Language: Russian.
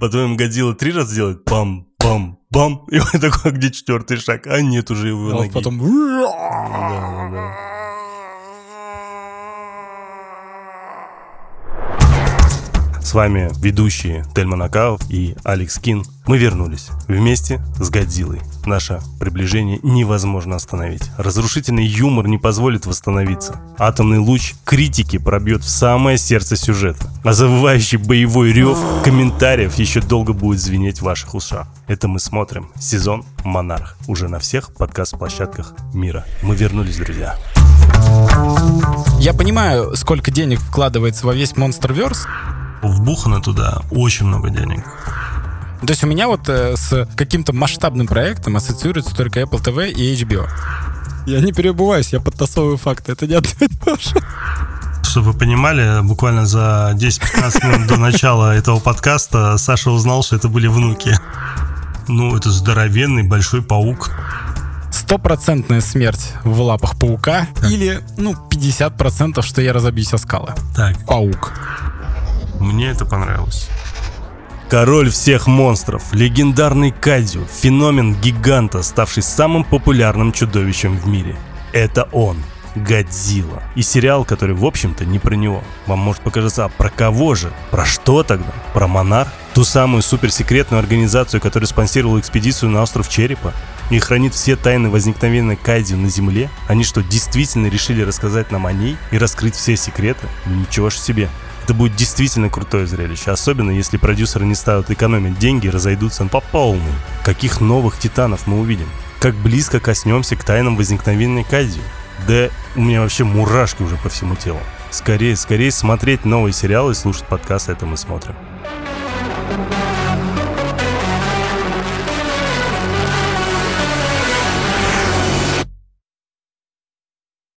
Потом Годзилла три раза делает пам, пам, пам. И он такой, «А где четвертый шаг? А нет уже его А ноги. потом... Да, да. С вами ведущие Тельман Акаов и Алекс Кин. Мы вернулись вместе с Годзиллой. Наше приближение невозможно остановить. Разрушительный юмор не позволит восстановиться. Атомный луч критики пробьет в самое сердце сюжета. А завывающий боевой рев комментариев еще долго будет звенеть в ваших ушах. Это мы смотрим. Сезон «Монарх». Уже на всех подкаст-площадках мира. Мы вернулись, друзья. Я понимаю, сколько денег вкладывается во весь Monsterverse. Вбухано туда очень много денег. То есть у меня вот э, с каким-то масштабным проектом ассоциируется только Apple TV и HBO. Я не перебываюсь, я подтасовываю факты. Это не ответ Паша. Чтобы вы понимали, буквально за 10-15 минут до начала этого подкаста Саша узнал, что это были внуки. Ну, это здоровенный большой паук. Стопроцентная смерть в лапах паука или, ну, 50% что я разобьюсь о скалы. Так, Паук. Мне это понравилось. Король всех монстров, легендарный Кадзю, феномен гиганта, ставший самым популярным чудовищем в мире. Это он, Годзилла. И сериал, который, в общем-то, не про него. Вам может показаться, а про кого же? Про что тогда? Про Монарх? Ту самую суперсекретную организацию, которая спонсировала экспедицию на остров Черепа? И хранит все тайны возникновения Кайдзю на Земле? Они что, действительно решили рассказать нам о ней и раскрыть все секреты? Ну ничего ж себе. Это будет действительно крутое зрелище, особенно если продюсеры не станут экономить деньги и разойдутся по полной. Каких новых титанов мы увидим? Как близко коснемся к тайнам возникновения Кайдзю? Да у меня вообще мурашки уже по всему телу. Скорее, скорее смотреть новый сериал и слушать подкаст «Это мы смотрим».